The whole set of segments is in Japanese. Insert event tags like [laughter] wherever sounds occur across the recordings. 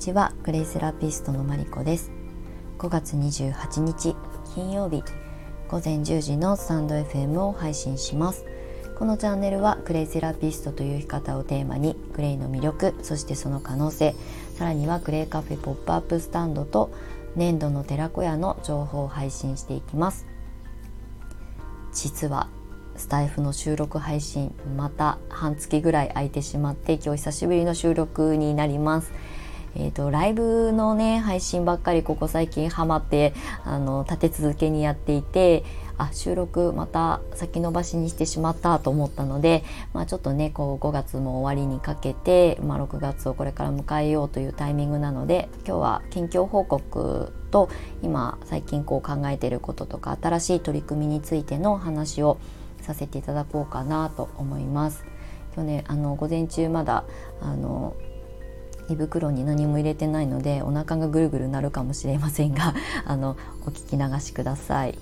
ちは。グレイセラピストのマリコです。5月28日金曜日。午前10時のスタンド FM を配信します。このチャンネルはグレイセラピストという生き方をテーマにグレイの魅力そしてその可能性さらにはグレイカフェポップアップスタンドと粘土の寺子屋の情報を配信していきます。実はスタイフの収録配信また半月ぐらい空いてしまって今日久しぶりの収録になります。えーと、ライブのね配信ばっかりここ最近ハマってあの立て続けにやっていてあ収録また先延ばしにしてしまったと思ったので、まあ、ちょっとねこう5月も終わりにかけて、まあ、6月をこれから迎えようというタイミングなので今日は近況報告と今最近こう考えていることとか新しい取り組みについての話をさせていただこうかなと思います。今日ねあの午前中まだあの胃袋に何も入れてないのでお腹がぐるぐるなるかもしれませんが [laughs] あのお聞き流しください。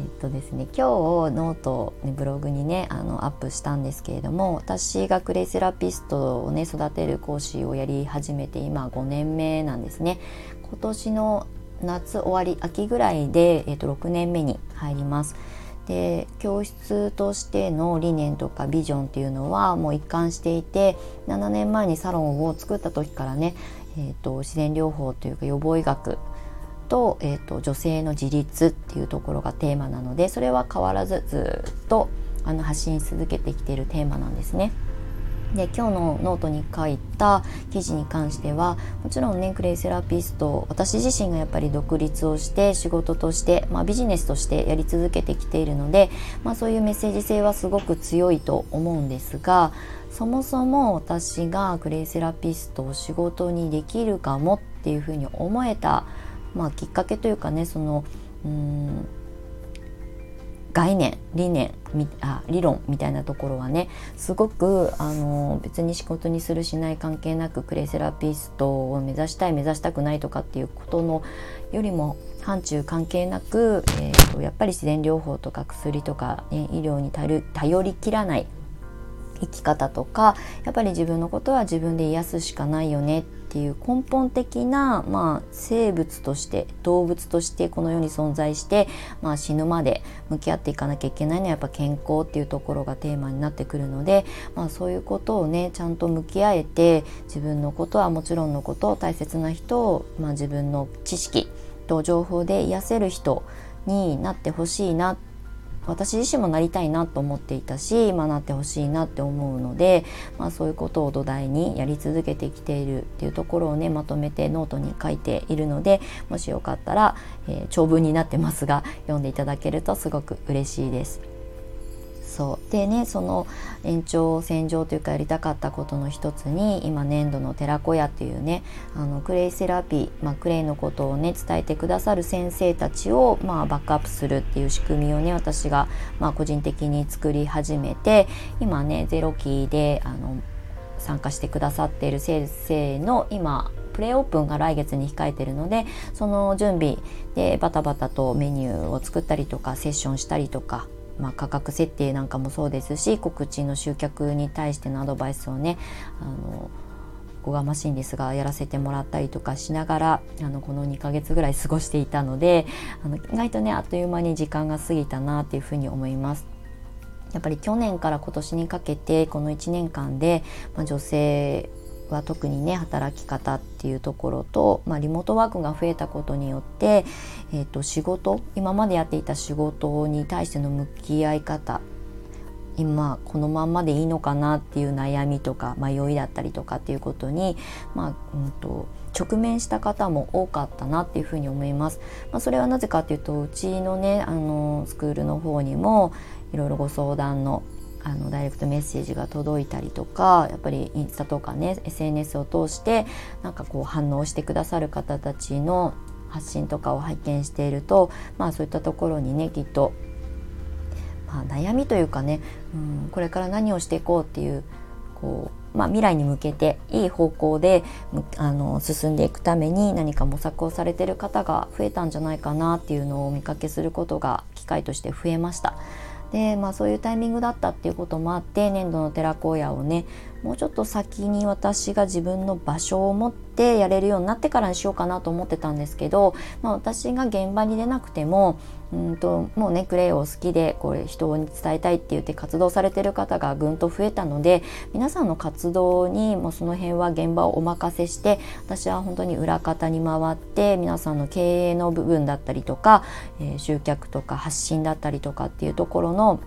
えっとですね、今日 note、ね、ブログにねあのアップしたんですけれども私がクレイセラピストをね育てる講師をやり始めて今5年目なんですね。今年の夏終わり秋ぐらいで、えっと、6年目に入ります。で教室としての理念とかビジョンっていうのはもう一貫していて7年前にサロンを作った時からね、えーと、自然療法というか予防医学と,、えーと女性の自立っていうところがテーマなのでそれは変わらずずっとあの発信し続けてきているテーマなんですね。で今日のノートに書いた記事に関してはもちろんねクレイセラピスト私自身がやっぱり独立をして仕事として、まあ、ビジネスとしてやり続けてきているので、まあ、そういうメッセージ性はすごく強いと思うんですがそもそも私がクレイセラピストを仕事にできるかもっていうふうに思えた、まあ、きっかけというかねそのうん概念理念あ理論みたいなところはねすごくあの別に仕事にするしない関係なくクレイセラピストを目指したい目指したくないとかっていうことのよりも範疇関係なく、えーと、やっぱり自然療法とか薬とか、ね、医療に頼りきらない生き方とかやっぱり自分のことは自分で癒すしかないよねってていう根本的な、まあ、生物として動物としてこの世に存在して、まあ、死ぬまで向き合っていかなきゃいけないのはやっぱ健康っていうところがテーマになってくるので、まあ、そういうことをねちゃんと向き合えて自分のことはもちろんのこと大切な人を、まあ、自分の知識と情報で癒せる人になってほしいなって私自身もなりたいなと思っていたし、まあ、なってほしいなって思うので、まあ、そういうことを土台にやり続けてきているっていうところをねまとめてノートに書いているのでもしよかったら、えー、長文になってますが読んでいただけるとすごく嬉しいです。そう。でねその延長線上というかやりたかったことの一つに今粘土の寺子屋っていうねあのクレイセラピー、まあ、クレイのことをね伝えてくださる先生たちを、まあ、バックアップするっていう仕組みをね私が、まあ、個人的に作り始めて今ねゼロ期であの参加してくださっている先生の今プレオープンが来月に控えてるのでその準備でバタバタとメニューを作ったりとかセッションしたりとかまあ、価格設定なんかもそうですし告知の集客に対してのアドバイスをねあのおこがましいんですがやらせてもらったりとかしながらあのこの2ヶ月ぐらい過ごしていたのであの意外とねあっという間に時間が過ぎたなっていうふうに思います。やっぱり去年から今年にかけてこの1年間で、まあ、女性は特にね働き方っていうところと、まあ、リモートワークが増えたことによって、えー、と仕事今までやっていた仕事に対しての向き合い方今このまんまでいいのかなっていう悩みとか迷いだったりとかっていうことに、まあうんと、直面した方も多かったなっていうふうに思います。まあ、それはなぜかっていうとうちのねあのスクールの方にもいろいろご相談のあのダイレクトメッセージが届いたりとかやっぱりインスタとかね SNS を通してなんかこう反応してくださる方たちの発信とかを拝見しているとまあそういったところにねきっと、まあ、悩みというかね、うん、これから何をしていこうっていうこう、まあ、未来に向けていい方向であの進んでいくために何か模索をされてる方が増えたんじゃないかなっていうのをお見かけすることが機会として増えました。で、まあ、そういうタイミングだったっていうこともあって粘土の寺子屋をねもうちょっと先に私が自分の場所を持ってやれるようになってからにしようかなと思ってたんですけど、まあ、私が現場に出なくてもうんともうねクレイを好きでこれ人に伝えたいって言って活動されてる方がぐんと増えたので皆さんの活動にもうその辺は現場をお任せして私は本当に裏方に回って皆さんの経営の部分だったりとか、えー、集客とか発信だったりとかっていうところの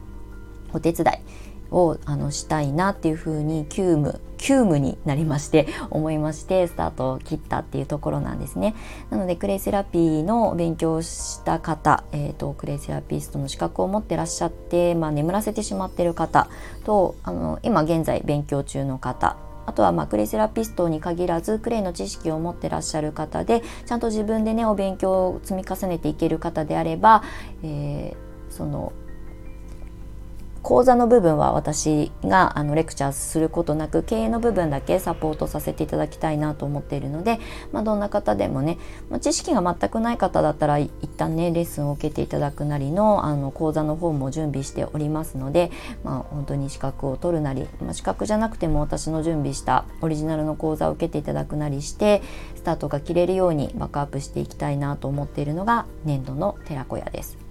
お手伝いをあのしたいなっていうふうに急務急務になりまして [laughs] 思いましてスタートを切ったっていうところなんですね。なのでクレイセラピーの勉強した方、えーと、クレイセラピストの資格を持ってらっしゃって、まあ、眠らせてしまってる方とあの今現在勉強中の方あとはまあクレイセラピストに限らずクレイの知識を持ってらっしゃる方でちゃんと自分でねお勉強を積み重ねていける方であれば、えー、その講座の部分は私があのレクチャーすることなく経営の部分だけサポートさせていただきたいなと思っているので、まあ、どんな方でもね、まあ、知識が全くない方だったら一旦ねレッスンを受けていただくなりのあの講座の方も準備しておりますので、まあ、本当に資格を取るなり、まあ、資格じゃなくても私の準備したオリジナルの講座を受けていただくなりしてスタートが切れるようにバックアップしていきたいなと思っているのが年度の寺子屋です。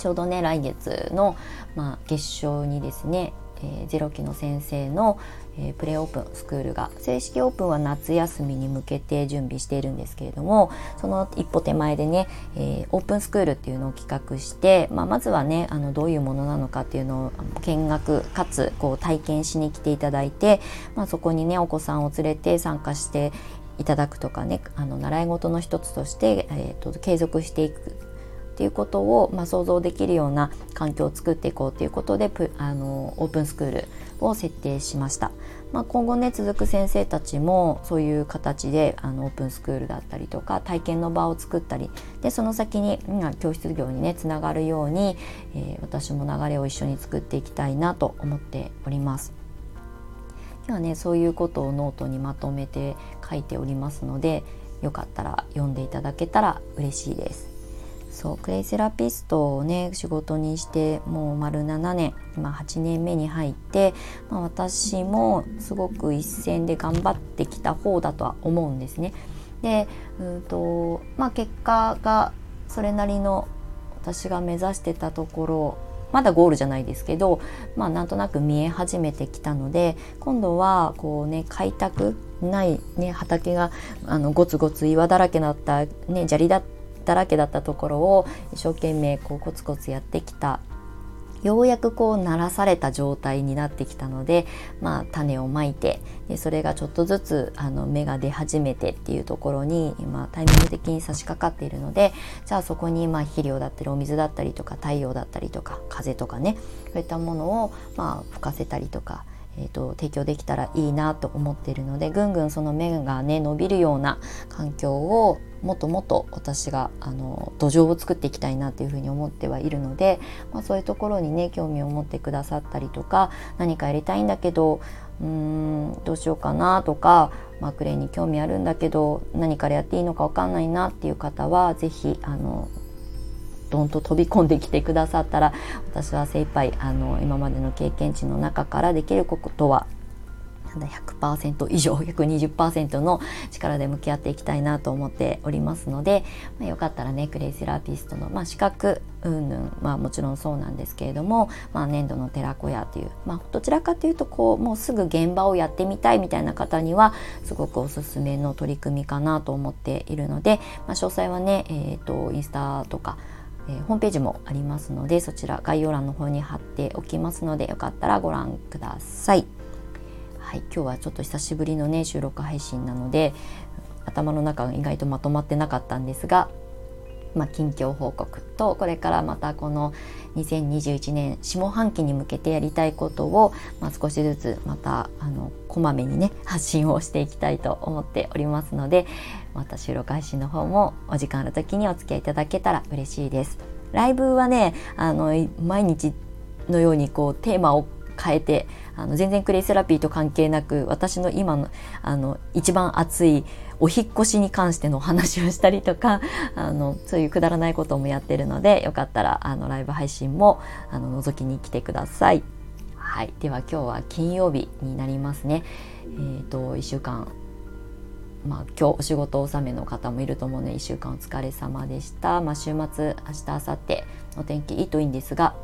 ちょうどね来月の、まあ、月賞にですね、えー、ゼロ期の先生の、えー、プレオープンスクールが正式オープンは夏休みに向けて準備しているんですけれどもその一歩手前でね、えー、オープンスクールっていうのを企画して、まあ、まずはねあのどういうものなのかっていうのを見学かつこう体験しに来ていただいて、まあ、そこにねお子さんを連れて参加していただくとかねあの習い事の一つとして、えーと継続していくっていうことを、まあ、想像できるような環境を作っていこうということであのオープンスクールを設定しました。まあ、今後ね続く先生たちもそういう形であのオープンスクールだったりとか体験の場を作ったりでその先に、うん、教室業にねつながるように、えー、私も流れを一緒に作っていきたいなと思っております。今日はねそういうことをノートにまとめて書いておりますのでよかったら読んでいただけたら嬉しいです。そうクレイセラピストをね仕事にしてもう丸7年今8年目に入って、まあ、私もすごく一線で頑張ってきた方だとは思うんですね。でうんと、まあ、結果がそれなりの私が目指してたところまだゴールじゃないですけど、まあ、なんとなく見え始めてきたので今度はこうね開拓ない、ね、畑があのゴツゴツ岩だらけだった、ね、砂利だっただらけだったところを一生懸命こうコツコツやってきた。ようやくこう鳴らされた状態になってきたので、まあ、種をまいてでそれがちょっとずつあの芽が出始めてっていうところに今タイミング的に差し掛かっているのでじゃあそこにまあ肥料だったりお水だったりとか太陽だったりとか風とかねそういったものをまあ吹かせたりとかえーと、提供できたらいいなと思っているのでぐんぐんその芽がね伸びるような環境をもっともっと私があの土壌を作っていきたいなっていうふうに思ってはいるので、まあ、そういうところにね興味を持ってくださったりとか何かやりたいんだけどうーんどうしようかなとか、まあ、クレイに興味あるんだけど何からやっていいのか分かんないなっていう方は是非あのどんと飛び込んできてくださったら私は精一杯あの今までの経験値の中からできることは100%以上120%の力で向き合っていきたいなと思っておりますので、まあ、よかったらねクレイセラピストの、まあ、資格うんぬん、まあ、もちろんそうなんですけれども、まあ、年度の寺子屋という、まあ、どちらかというとこうもうすぐ現場をやってみたいみたいな方にはすごくおすすめの取り組みかなと思っているので、まあ、詳細はね、えーとインスタとかえー、ホームページもありますのでそちら概要欄の方に貼っておきますのでよかったらご覧ください。はい、今日はちょっと久しぶりのね収録配信なので頭の中が意外とまとまってなかったんですが、まあ、近況報告とこれからまたこの2021年下半期に向けてやりたいことを、まあ、少しずつまたあのこまめにね発信をしていきたいと思っておりますのでまた収録配信の方もお時間ある時にお付き合いいただけたら嬉しいです。ライブはねあの毎日のようにこうテーマを変えてあの全然クレイセラピーと関係なく私の今のあの一番熱いお引越しに関してのお話をしたりとか [laughs] あのそういうくだらないこともやってるのでよかったらあのライブ配信もあの覗きに来てください。はい、では今日は金曜日になりますね。えーと、1週間まあ、今日お仕事納めの方もいると思うので1週間お疲れ様でした、まあ、週末明日明後日お天気いいといいんですが、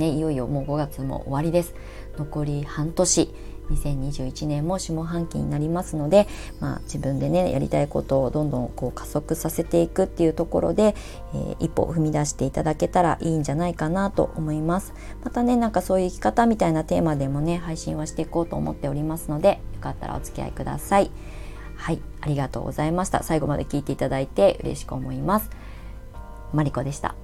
ね、いよいよもう5月も終わりです。残り半年。2021年も下半期になりますので、まあ、自分でねやりたいことをどんどんこう加速させていくっていうところで、えー、一歩踏み出していただけたらいいんじゃないかなと思います。またねなんかそういう生き方みたいなテーマでもね配信はしていこうと思っておりますのでよかったらお付き合いください。はいありがとうございました。最後まで聞いていただいて嬉しく思います。マリコでした。